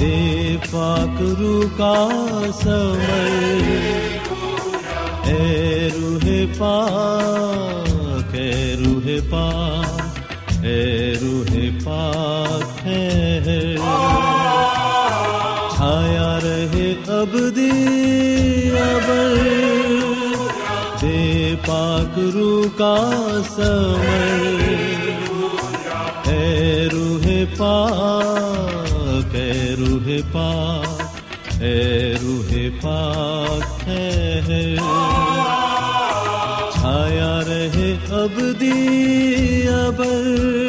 دے پاک رو کا سمر۔ اے روح پاک، اے روح پاک، اے روح پاک ہے۔ چھایا رہے اب ابل دے پاک رو کا سمر۔ پاک اے روح پاک ہے۔ چھایا رہے اب ابل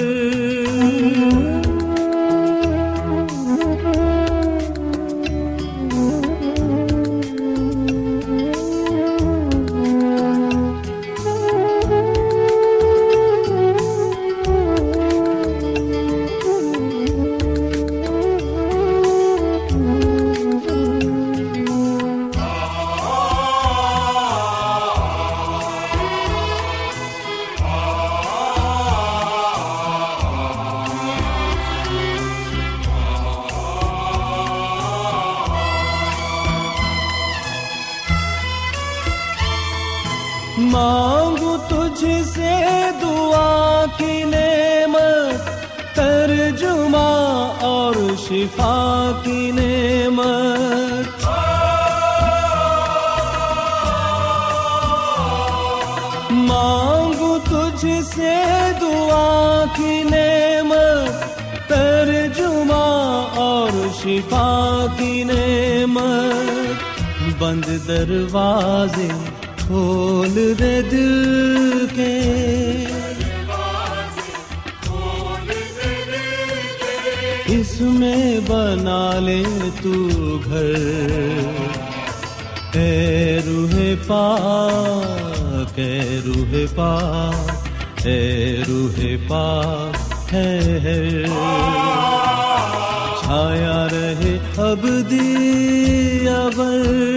مانگو تجھ سے دعا کی نعمت، ترجمہ اور شفا کی نعمت۔ مانگو تجھ سے دعا کی نعمت، ترجمہ اور شفا کی نعمت۔ بند دروازے کھول دے دل کے۔ اس میں بنا لے تو گھر۔ اے روح پاک، اے روح پاک، اے روح پاک ہے چھایا رہے اب دی ابر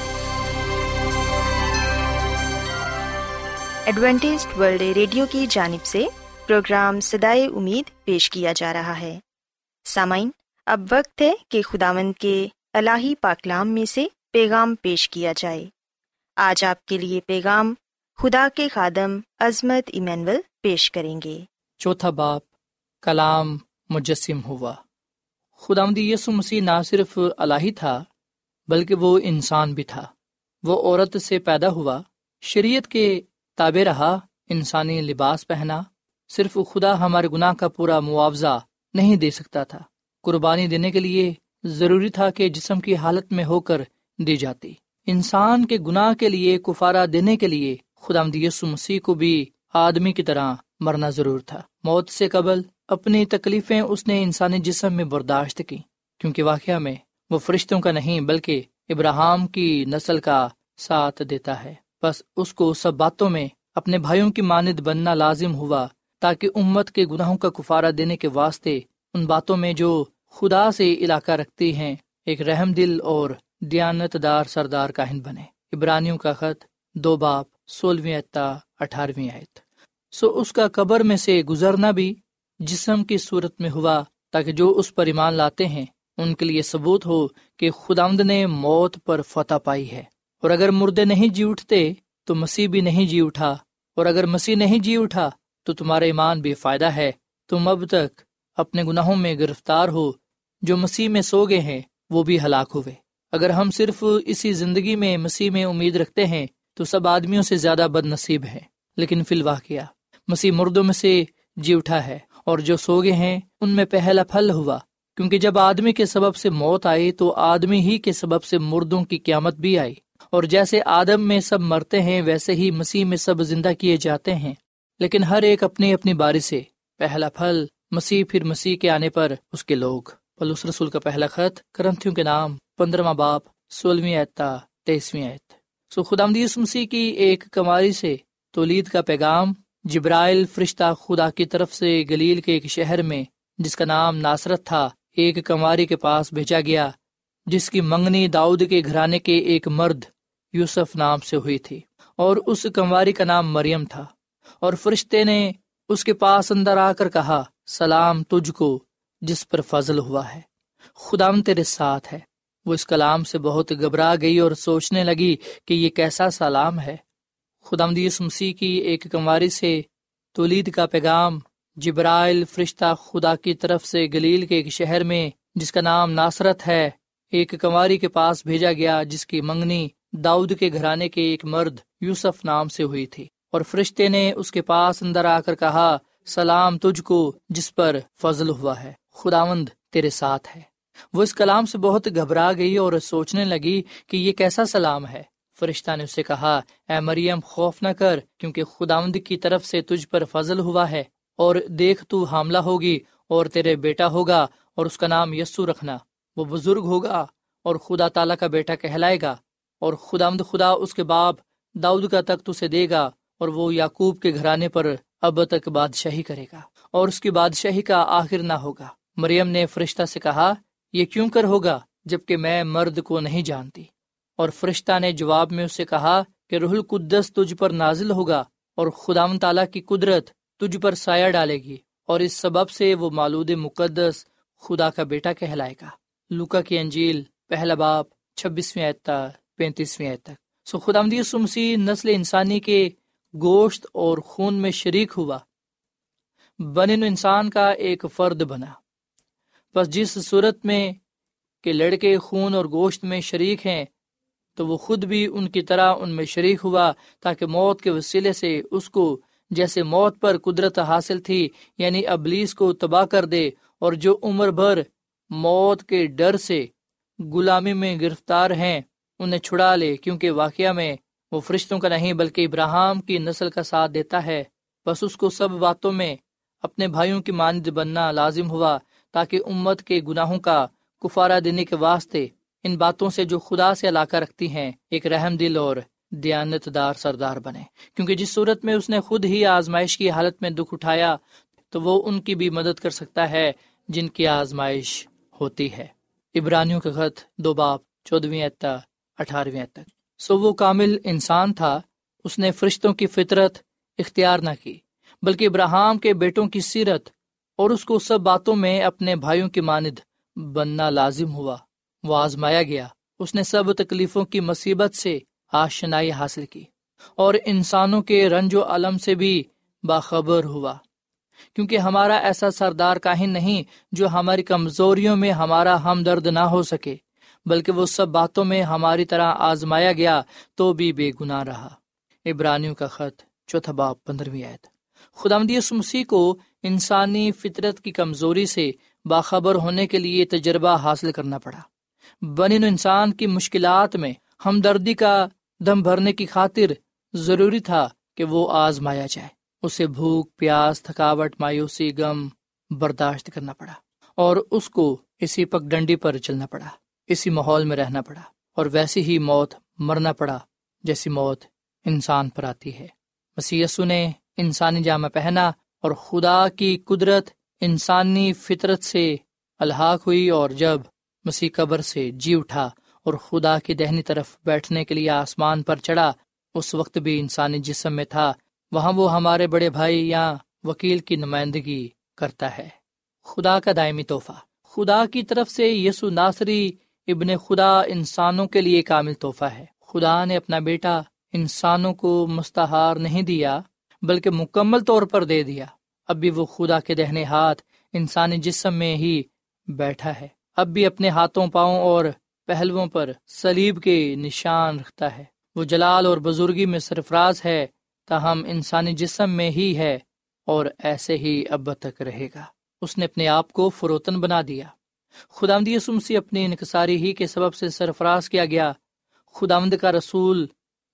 Adventist World Radio کی جانب سے پروگرام سدائے امید پیش کیا جا رہا ہے۔ سامعین، اب وقت ہے کہ خداوند کے الہی پاکلام میں سے پیغام پیش کیا جائے۔ آج آپ کے لیے پیغام خدا کے خادم عظمت ایمینول پیش کریں گے۔ چوتھا باپ، کلام مجسم ہوا۔ خدا یسو مسیح نہ صرف الہی تھا، بلکہ وہ انسان بھی تھا۔ وہ عورت سے پیدا ہوا، شریعت کے تابع رہا، انسانی لباس پہنا، صرف خدا ہمارے گناہ کا پورا معاوضہ نہیں دے سکتا تھا۔ قربانی دینے کے لیے ضروری تھا کہ جسم کی حالت میں ہو کر دی جاتی۔ انسان کے گناہ کے لیے کفارہ دینے کے لیے خدا یسو مسیح کو بھی آدمی کی طرح مرنا ضرور تھا۔ موت سے قبل اپنی تکلیفیں اس نے انسانی جسم میں برداشت کی، کیونکہ واقعہ میں وہ فرشتوں کا نہیں، بلکہ ابراہم کی نسل کا ساتھ دیتا ہے۔ بس اس کو سب باتوں میں اپنے بھائیوں کی ماند بننا لازم ہوا تاکہ امت کے گناہوں کا کفارہ دینے کے واسطے ان باتوں میں جو خدا سے علاقہ رکھتی ہیں، ایک رحم دل اور دیانت دار سردار کاہن بنے۔ ابرانیوں کا خط دو باپ، سولہویں اٹھارہویں آیت۔ سو اس کا قبر میں سے گزرنا بھی جسم کی صورت میں ہوا تاکہ جو اس پر ایمان لاتے ہیں، ان کے لیے ثبوت ہو کہ خدامد نے موت پر فتح پائی ہے۔ اور اگر مردے نہیں جی اٹھتے تو مسیح بھی نہیں جی اٹھا، اور اگر مسیح نہیں جی اٹھا تو تمہارا ایمان بے فائدہ ہے۔ تم اب تک اپنے گناہوں میں گرفتار ہو، جو مسیح میں سو گئے ہیں، وہ بھی ہلاک ہوئے۔ اگر ہم صرف اسی زندگی میں مسیح میں امید رکھتے ہیں تو سب آدمیوں سے زیادہ بد نصیب ہے لیکن فی الواقعہ، مسیح مردوں میں سے جی اٹھا ہے، اور جو سو گئے ہیں، ان میں پہلا پھل ہوا۔ کیونکہ جب آدمی کے سبب سے موت آئی تو آدمی ہی کے سبب سے مردوں کی قیامت بھی آئی۔ اور جیسے آدم میں سب مرتے ہیں، ویسے ہی مسیح میں سب زندہ کیے جاتے ہیں۔ لیکن ہر ایک اپنی اپنی باری سے۔ پہلا پھل، مسیح، پھر مسیح کے آنے پر اس کے لوگ۔ پلوس رسول کا پہلا خط، کرنتھیوں کے نام پندرہ باپ، سولہویں ایتا تیسویں ایت سو خدا مسیح کی ایک کماری سے تولید کا پیغام جبرائل فرشتہ خدا کی طرف سے گلیل کے ایک شہر میں، جس کا نام ناصرت تھا، ایک کماری کے پاس بھیجا گیا۔ جس کی منگنی داؤد کے گھرانے کے ایک مرد یوسف نام سے ہوئی تھی، اور اس کمواری کا نام مریم تھا۔ اور فرشتے نے اس کے پاس اندر آ کر کہا، سلام تجھ کو جس پر فضل ہوا ہے۔ خدام تیرے ساتھ ہے۔ وہ اس کلام سے بہت گھبرا گئی اور سوچنے لگی کہ یہ کیسا سلام ہے۔ خدام مسیح کی ایک کمواری سے تولید کا پیغام جبرائل فرشتہ خدا کی طرف سے گلیل کے ایک شہر میں، جس کا نام ناصرت ہے ایک کنواری کے پاس بھیجا گیا جس کی منگنی داؤد کے گھرانے کے ایک مرد یوسف نام سے ہوئی تھی۔ اور فرشتے نے اس کے پاس اندر آ کر کہا، سلام تجھ کو جس پر فضل ہوا ہے، خداوند تیرے ساتھ ہے۔ وہ اس کلام سے بہت گھبرا گئی اور سوچنے لگی کہ یہ کیسا سلام ہے۔ فرشتہ نے اسے کہا، اے مریم، خوف نہ کر، کیونکہ خداوند کی طرف سے تجھ پر فضل ہوا ہے۔ اور دیکھ، تو حاملہ ہوگی اور تیرے بیٹا ہوگا اور اس کا نام یسو رکھنا۔ وہ بزرگ ہوگا اور خدا تعالیٰ کا بیٹا کہلائے گا اور خدا مد خدا اس کے باپ داؤد کا تخت اسے دے گا اور وہ یعقوب کے گھرانے پر اب تک بادشاہی کرے گا اور اس کی بادشاہی کا آخر نہ ہوگا۔ مریم نے فرشتہ سے کہا، یہ کیوں کر ہوگا جبکہ میں مرد کو نہیں جانتی؟ اور فرشتہ نے جواب میں اسے کہا کہ رح القدس تجھ پر نازل ہوگا اور خدا تعالیٰ کی قدرت تجھ پر سایہ ڈالے گی اور اس سبب سے وہ مالود مقدس خدا کا بیٹا کہلائے گا۔ لوکا کی انجیل، پہلا باپ، چھبیسویں پینتیسویں تک۔ سو خدا مسیح نسل انسانی کے گوشت اور خون میں شریک ہوا۔ بن انسان کا ایک فرد بنا۔ بس جس صورت میں کہ لڑکے خون اور گوشت میں شریک ہیں، تو وہ خود بھی ان کی طرح ان میں شریک ہوا تاکہ موت کے وسیلے سے اس کو جیسے موت پر قدرت حاصل تھی یعنی ابلیس کو تباہ کر دے اور جو عمر بھر موت کے ڈر سے غلامی میں گرفتار ہیں، انہیں چھڑا لے، کیونکہ واقعہ میں وہ فرشتوں کا نہیں بلکہ ابراہم کی نسل کا ساتھ دیتا ہے۔ بس اس کو سب باتوں میں اپنے بھائیوں کی مانند بننا لازم ہوا تاکہ امت کے گناہوں کا کفارہ دینے کے واسطے ان باتوں سے جو خدا سے علاقہ رکھتی ہیں، ایک رحم دل اور دیانت دار سردار بنے۔ کیونکہ جس صورت میں اس نے خود ہی آزمائش کی حالت میں دکھ اٹھایا، تو وہ ان کی بھی مدد کر سکتا ہے جن کی آزمائش ہوتی ہے۔ ابرانیوں کا خط دو باپ چودویں اٹھارہویں تک۔ سو وہ کامل انسان تھا، اس نے فرشتوں کی فطرت اختیار نہ کی، بلکہ ابراہم کے بیٹوں کی سیرت اور اس کو سب باتوں میں اپنے بھائیوں کی ماند بننا لازم ہوا۔ وہ آزمایا گیا۔ اس نے سب تکلیفوں کی مصیبت سے آشنائی حاصل کی اور انسانوں کے رنج و علم سے بھی باخبر ہوا۔ کیونکہ ہمارا ایسا سردار کاہن نہیں جو ہماری کمزوریوں میں ہمارا ہمدرد نہ ہو سکے، بلکہ وہ سب باتوں میں ہماری طرح آزمایا گیا تو بھی بے گناہ رہا۔ ابرانیوں کا خط، چوتھا باب، پندرہویں آیت۔ خدا مسیح کو انسانی فطرت کی کمزوری سے باخبر ہونے کے لیے تجربہ حاصل کرنا پڑا۔ بن انسان کی مشکلات میں ہمدردی کا دم بھرنے کی خاطر ضروری تھا کہ وہ آزمایا جائے۔ اسے بھوک، پیاس، تھکاوٹ، مایوسی، غم برداشت کرنا پڑا اور اس کو اسی پک ڈنڈی پر چلنا پڑا، اسی ماحول میں رہنا پڑا اور ویسی ہی موت مرنا پڑا جیسی موت انسان پر آتی ہے۔ مسی نے انسانی جامہ پہنا اور خدا کی قدرت انسانی فطرت سے الحاق ہوئی اور جب مسیح قبر سے جی اٹھا اور خدا کی دہنی طرف بیٹھنے کے لیے آسمان پر چڑھا، اس وقت بھی انسانی جسم میں تھا وہاں وہ ہمارے بڑے بھائی یا وکیل کی نمائندگی کرتا ہے۔ خدا کا دائمی تحفہ۔ خدا کی طرف سے یسو ناصری ابن خدا انسانوں کے لیے کامل تحفہ ہے۔ خدا نے اپنا بیٹا انسانوں کو مستحار نہیں دیا، بلکہ مکمل طور پر دے دیا۔ اب بھی وہ خدا کے دہنے ہاتھ انسانی جسم میں ہی بیٹھا ہے۔ اب بھی اپنے ہاتھوں، پاؤں اور پہلوؤں پر سلیب کے نشان رکھتا ہے۔ وہ جلال اور بزرگی میں سرفراز ہے۔ تاہم انسانی جسم میں ہی ہے اور ایسے ہی اب تک رہے گا۔ اس نے اپنے آپ کو فروتن بنا دیا۔ خدا سمسی اپنی انکساری ہی کے سبب سے سرفراز کیا گیا۔ خدا کا رسول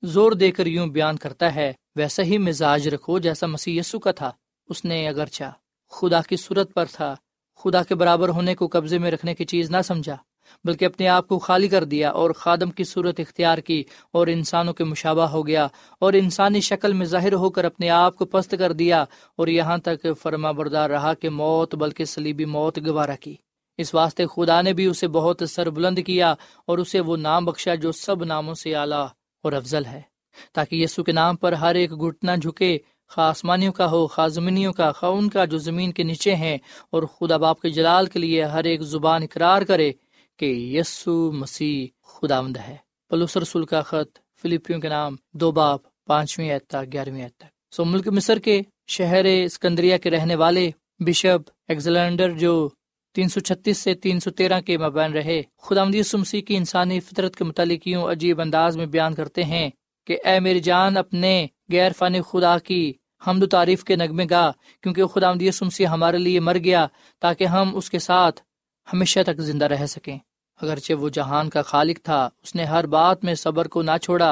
زور دے کر یوں بیان کرتا ہے، ویسا ہی مزاج رکھو جیسا مسیح یسو کا تھا۔ اس نے اگرچہ خدا کی صورت پر تھا، خدا کے برابر ہونے کو قبضے میں رکھنے کی چیز نہ سمجھا۔ بلکہ اپنے آپ کو خالی کر دیا اور خادم کی صورت اختیار کی اور انسانوں کے مشابہ ہو گیا اور انسانی شکل میں ظاہر ہو کر اپنے آپ کو پست کر دیا اور یہاں تک فرما بردار رہا کہ موت بلکہ سلیبی موت گوارا کی۔ اس واسطے خدا نے بھی اسے بہت سر بلند کیا اور اسے وہ نام بخشا جو سب ناموں سے اعلیٰ اور افضل ہے۔ تاکہ یسو کے نام پر ہر ایک گھٹنا جھکے، خاصمانیوں کا ہو خاصمنیوں کا خون کا جو زمین کے نیچے ہیں اور خدا باپ کے جلال کے لیے ہر ایک زبان اقرار کرے کہ یسو مسیح خداوند ہے۔ پلوس رسول کا خط فلپیوں کے نام، دو باپ، پانچویں تک، گیارہویں تک۔ سو ملک مصر کے شہر اسکندریا کے رہنے والے بشپ ایگزلینڈر جو تین سو چھتیس سے تین سو تیرہ کے مبین رہے خدا مسیح کی انسانی فطرت کے متعلق یوں عجیب انداز میں بیان کرتے ہیں کہ اے میری جان، اپنے غیر فن خدا کی حمد و تعریف کے نغمے گا، کیونکہ خدا مسیح ہمارے لیے مر گیا تاکہ ہم اس کے ساتھ ہمیشہ تک زندہ رہ سکیں۔ اگرچہ وہ جہان کا خالق تھا، اس نے ہر بات میں صبر کو نہ چھوڑا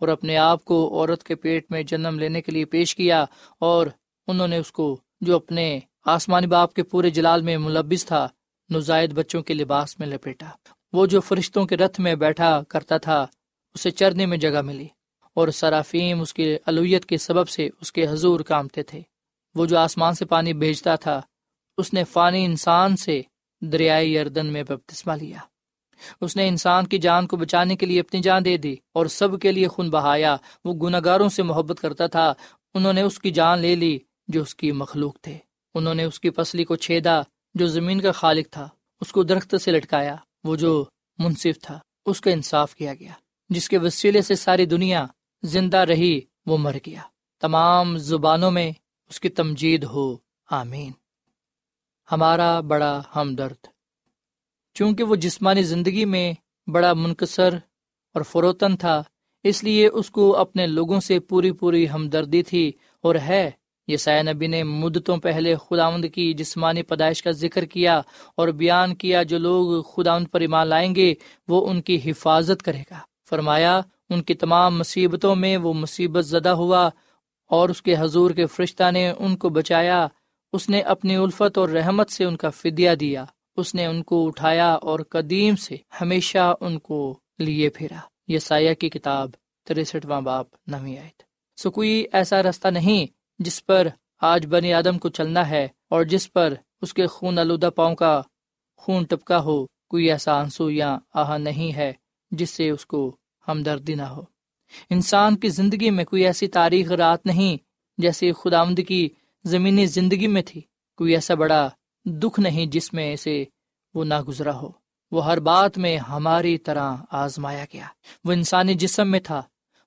اور اپنے آپ کو عورت کے پیٹ میں جنم لینے کے لیے پیش کیا اور انہوں نے اس کو، جو اپنے آسمانی باپ کے پورے جلال میں ملبس تھا نزائد بچوں کے لباس میں لپیٹا۔ وہ جو فرشتوں کے رتھ میں بیٹھا کرتا تھا، اسے چرنے میں جگہ ملی اور سرافیم اس کی الویت کے سبب سے اس کے حضور کامتے تھے۔ وہ جو آسمان سے پانی بھیجتا تھا، اس نے فانی انسان سے دریائے اردن میں بپتسمہ لیا۔ اس نے انسان کی جان کو بچانے کے لیے اپنی جان دے دی اور سب کے لیے خون بہایا۔ وہ گناگاروں سے محبت کرتا تھا۔ انہوں نے اس کی جان لے لی جو اس کی مخلوق تھے۔ انہوں نے اس کی پسلی کو چھیدا جو زمین کا خالق تھا۔ اس کو درخت سے لٹکایا۔ وہ جو منصف تھا۔ اس کا انصاف کیا گیا۔ جس کے وسیلے سے ساری دنیا زندہ رہی، وہ مر گیا۔ تمام زبانوں میں اس کی تمجید ہو۔ آمین۔ ہمارا بڑا ہمدرد۔ چونکہ وہ جسمانی زندگی میں بڑا منقصر اور فروتن تھا، اس لیے اس کو اپنے لوگوں سے پوری پوری ہمدردی تھی اور ہے یہ نبی نے مدتوں پہلے خداوند کی جسمانی پیدائش کا ذکر کیا اور بیان کیا، جو لوگ خداوند پر ایمان لائیں گے، وہ ان کی حفاظت کرے گا۔ فرمایا، ان کی تمام مصیبتوں میں وہ مصیبت زدہ ہوا اور اس کے حضور کے فرشتہ نے ان کو بچایا۔ اس نے اپنی الفت اور رحمت سے ان کا فدیہ دیا۔ اس نے ان کو اٹھایا اور قدیم سے ہمیشہ ان کو لیے پھیرا یہ سایہ کی کتاب تریسٹواں باپ، نویں آئے سو کوئی ایسا رستہ نہیں جس پر آج بنی آدم کو چلنا ہے اور جس پر اس کے خون آلودہ پاؤں کا خون ٹپکا ہو۔ کوئی ایسا آنسو یا آہ نہیں ہے جس سے اس کو ہمدردی نہ ہو۔ انسان کی زندگی میں کوئی ایسی تاریخ رات نہیں جیسے خداوند کی زمینی زندگی میں تھی۔ کوئی ایسا بڑا دکھ نہیں جس میں اسے وہ نہ گزرا ہو۔ وہ ہر بات میں ہماری طرح آزمایا گیا۔ وہ انسانی جسم میں تھا۔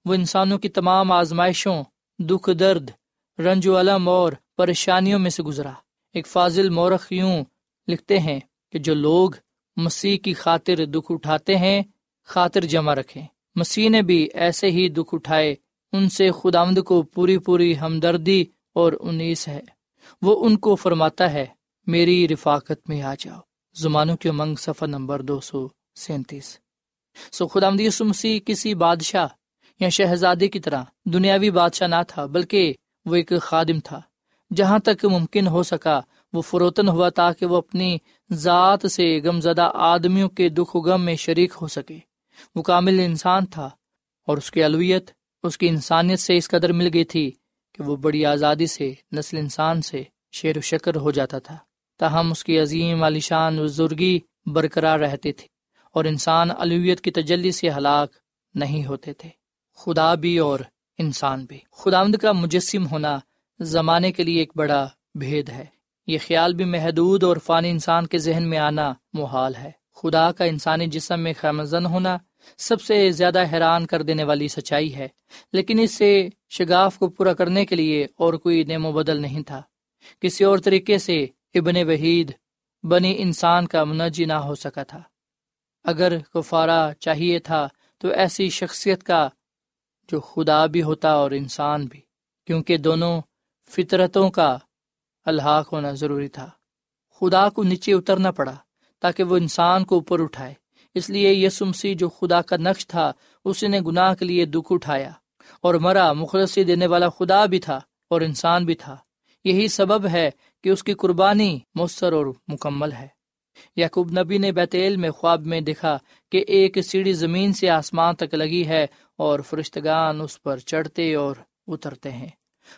وہ انسانوں کی تمام آزمائشوں، دکھ، درد، رنج و علم اور پریشانیوں میں سے گزرا۔ ایک فاضل مورخ یوں لکھتے ہیں کہ جو لوگ مسیح کی خاطر دکھ اٹھاتے ہیں، خاطر جمع رکھیں۔ مسیح نے بھی ایسے ہی دکھ اٹھائے۔ ان سے خداوند کو پوری پوری ہمدردی اور انیس ہے۔ وہ ان کو فرماتا ہے میری رفاقت میں آ جاؤ۔ زمانوں کی امنگ سفر نمبر دو سو سینتیس۔ سو خداوند یسو مسیح کسی بادشاہ یا شہزادی کی طرح دنیاوی بادشاہ نہ تھا، بلکہ وہ ایک خادم تھا۔ جہاں تک ممکن ہو سکا، وہ فروتن ہوا تاکہ وہ اپنی ذات سے غم زدہ آدمیوں کے دکھ و غم میں شریک ہو سکے۔ وہ کامل انسان تھا اور اس کی الویت اس کی انسانیت سے اس قدر مل گئی تھی کہ وہ بڑی آزادی سے، نسل انسان سے شیر و شکر ہو جاتا تھا۔ تاہم اس کی عظیم عالیشان بزرگی برقرار رہتے تھے اور انسان الویت کی تجلی سے ہلاک نہیں ہوتے تھے۔ خدا بھی اور انسان بھی۔ خداوند کا مجسم ہونا زمانے کے لیے ایک بڑا بھید ہے۔ یہ خیال بھی محدود اور فانی انسان کے ذہن میں آنا محال ہے۔ خدا کا انسانی جسم میں خیمزن ہونا سب سے زیادہ حیران کر دینے والی سچائی ہے، لیکن اس سے شگاف کو پورا کرنے کے لیے اور کوئی نیم و بدل نہیں تھا۔ کسی اور طریقے سے ابن وحید بنی انسان کا منجی نہ ہو سکا تھا۔ اگر کفارہ چاہیے تھا تو ایسی شخصیت کا جو خدا بھی ہوتا اور انسان بھی، کیونکہ دونوں فطرتوں کا الحاق ہونا ضروری تھا۔ خدا کو نیچے اترنا پڑا تاکہ وہ انسان کو اوپر اٹھائے۔ اس لیے یہ سمسی جو خدا کا نقش تھا اس نے گناہ کے لیے دکھ اٹھایا اور مرا، مخلصی دینے والا خدا بھی تھا اور انسان بھی تھا۔ یہی سبب ہے کہ اس کی قربانی مؤثر اور مکمل ہے۔ یعقوب نبی نے بیتیل میں خواب میں دیکھا کہ ایک سیڑھی زمین سے آسمان تک لگی ہے اور فرشتگان اس پر چڑھتے اور اترتے ہیں۔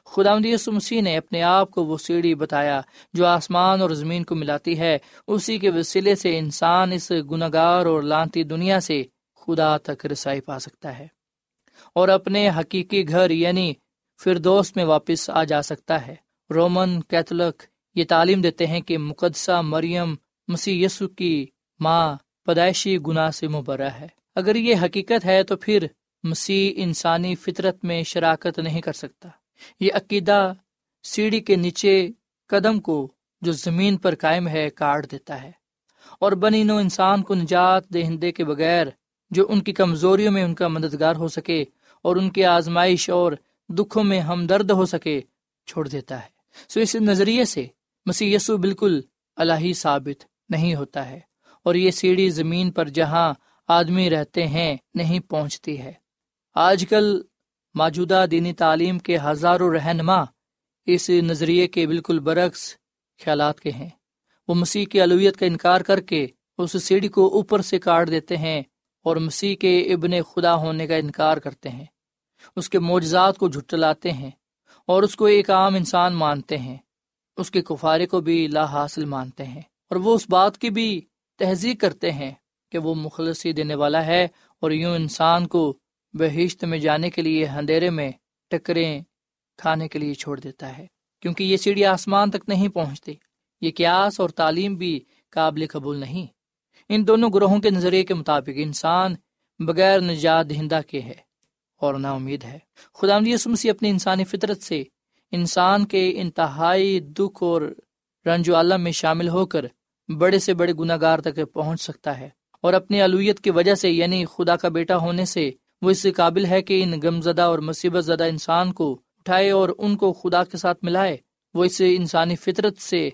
خدا مسیح نے اپنے آپ کو وہ سیڑھی بتایا جو آسمان اور زمین کو ملاتی ہے۔ اسی کے وسیلے سے انسان اس گناگار اور لانتی دنیا سے خدا تک رسائی پا سکتا ہے اور اپنے حقیقی گھر یعنی فردوس میں واپس آ جا سکتا ہے۔ رومن کیتھولک یہ تعلیم دیتے ہیں کہ مقدسہ مریم مسیح یسو کی ماں پیدائشی گناہ سے مبرہ ہے۔ اگر یہ حقیقت ہے تو پھر مسیح انسانی فطرت میں شراکت نہیں کر سکتا۔ یہ عقیدہ سیڑھی کے نیچے قدم کو جو زمین پر قائم ہے کاٹ دیتا ہے۔ اور بنی نو انسان کو نجات دہندے کے بغیر جو ان کی کمزوریوں میں ان کا مددگار ہو سکے اور ان کی آزمائش اور دکھوں میں ہمدرد ہو سکے چھوڑ دیتا ہے۔ سو اس نظریے سے مسیح یسو بالکل الہی ثابت نہیں ہوتا ہے اور یہ سیڑھی زمین پر جہاں آدمی رہتے ہیں نہیں پہنچتی ہے۔ آج کل موجودہ دینی تعلیم کے ہزاروں رہنما اس نظریے کے بالکل برعکس خیالات کے ہیں۔ وہ مسیح کی علویت کا انکار کر کے اس سیڑھی کو اوپر سے کاٹ دیتے ہیں اور مسیح کے ابن خدا ہونے کا انکار کرتے ہیں۔ اس کے معجزات کو جھٹلاتے ہیں اور اس کو ایک عام انسان مانتے ہیں۔ اس کے کفارے کو بھی لا حاصل مانتے ہیں اور وہ اس بات کی بھی تہذیب کرتے ہیں کہ وہ مخلصی دینے والا ہے اور یوں انسان کو بہشت میں جانے کے لیے اندھیرے میں ٹکریں کھانے کے لیے چھوڑ دیتا ہے، کیونکہ یہ چڑیا آسمان تک نہیں پہنچتی۔ یہ قیاس اور تعلیم بھی قابل قبول نہیں۔ ان دونوں گروہوں کے نظریے کے مطابق انسان بغیر نجات دہندہ کے ہے اور نا امید ہے۔ خدا مسیح اپنی انسانی فطرت سے انسان کے انتہائی دکھ اور رنج و عالم میں شامل ہو کر بڑے سے بڑے گناہ گار تک پہنچ سکتا ہے۔ اور اپنی علویت کی وجہ سے یعنی خدا کا بیٹا ہونے سے، وہ اس سے قابل ہے کہ ان غمزدہ اور مصیبت زدہ انسان کو اٹھائے اور ان کو خدا کے ساتھ ملائے۔ وہ اس انسانی فطرت سے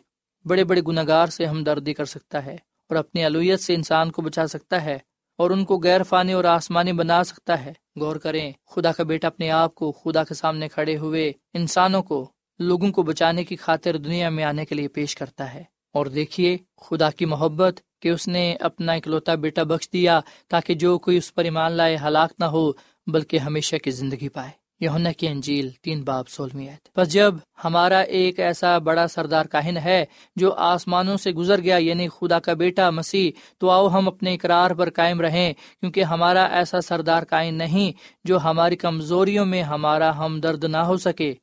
بڑے بڑے گناہ گار سے ہمدردی کر سکتا ہے اور اپنی علویت سے انسان کو بچا سکتا ہے۔ اور ان کو غیر فانی اور آسمانی بنا سکتا ہے۔ غور کریں، خدا کا بیٹا اپنے آپ کو خدا کے سامنے کھڑے ہوئے انسانوں کو، لوگوں کو بچانے کی خاطر دنیا میں آنے کے لیے پیش کرتا ہے۔ اور دیکھیے، خدا کی محبت کہ اس نے اپنا اکلوتا بیٹا بخش دیا تاکہ جو کوئی اس پر ایمان لائے ہلاک نہ ہو، بلکہ ہمیشہ کی زندگی پائے۔ یونا کی انجیل تین باب سولمی بس جب ہمارا ایک ایسا بڑا سردار کاہن ہے جو آسمانوں سے گزر گیا یعنی خدا کا بیٹا مسیح، تو آؤ ہم اپنے اقرار پر قائم رہیں، کیونکہ ہمارا ایسا سردار کائن نہیں جو ہماری کمزوریوں میں ہمارا ہمدرد نہ ہو سکے،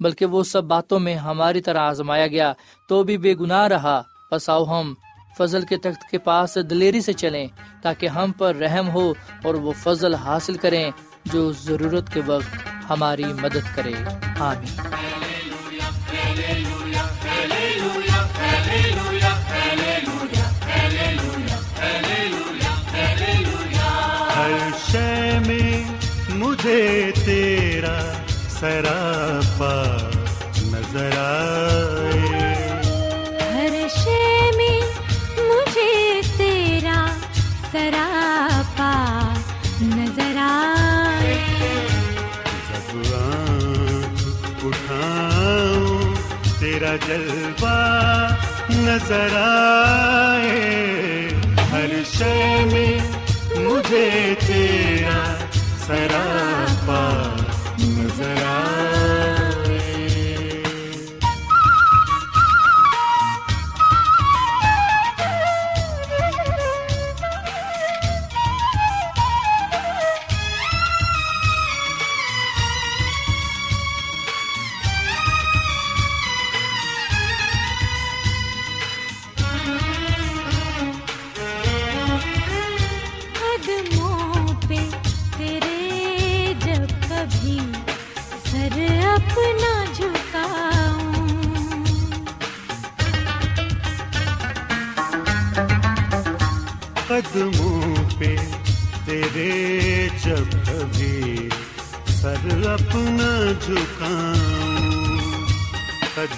بلکہ وہ سب باتوں میں ہماری طرح آزمایا گیا، تو بھی بے گناہ رہا۔ بس آؤ ہم فضل کے تخت کے پاس دلیری سے چلیں، تاکہ ہم پر رحم ہو اور وہ فضل حاصل کریں۔ جو ضرورت کے وقت ہماری مدد کرے۔ آمین۔ ہر شے میں مجھے تیرا سراپا نظر آئے۔ ہر شے میں مجھے تیرا سراپا تیرا جلوہ نظر آئے ہر شے میں مجھے تیرا سراپا نظر آئے۔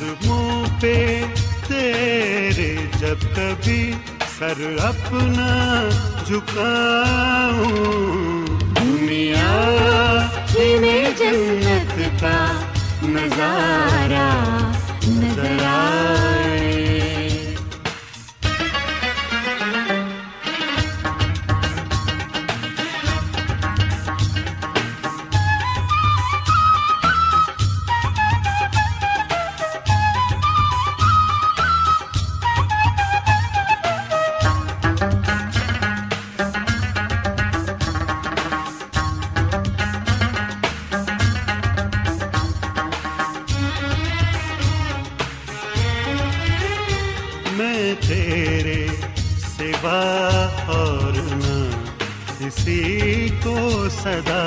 قدموں پہ تیرے جب کبھی سر اپنا جھکاؤں۔ دنیا میں جنت کا نظارہ نظر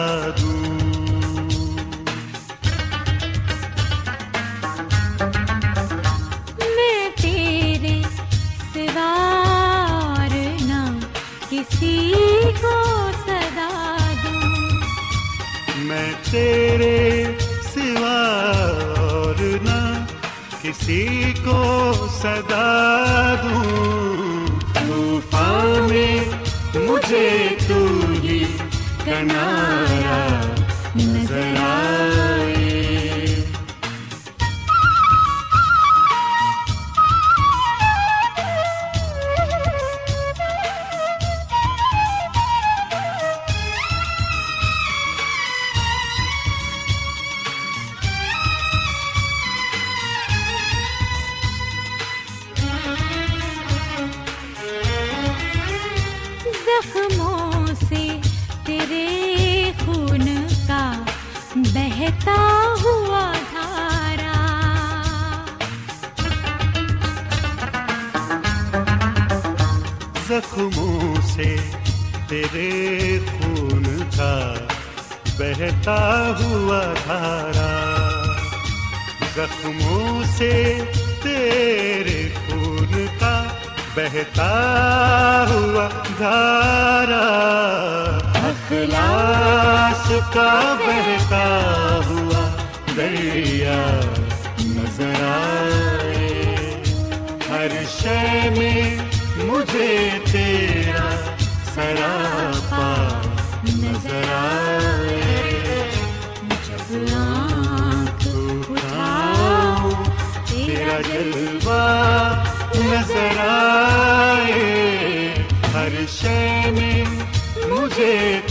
صدا دوں میں تیرے سوا اور نہ کسی کو صدا دوں۔ میں تیرے سوا اور نہ کسی کو صدا دوں۔ طوفان میں مجھے تو ہی تیرے خون کا بہتا ہوا دھارا۔ زخموں سے تیرے خون کا بہتا ہوا دھارا۔ اخلاص کا بہتا ہوا دریا نظر آئے۔ ہر شے میں مجھے تیرا سراپا مجھے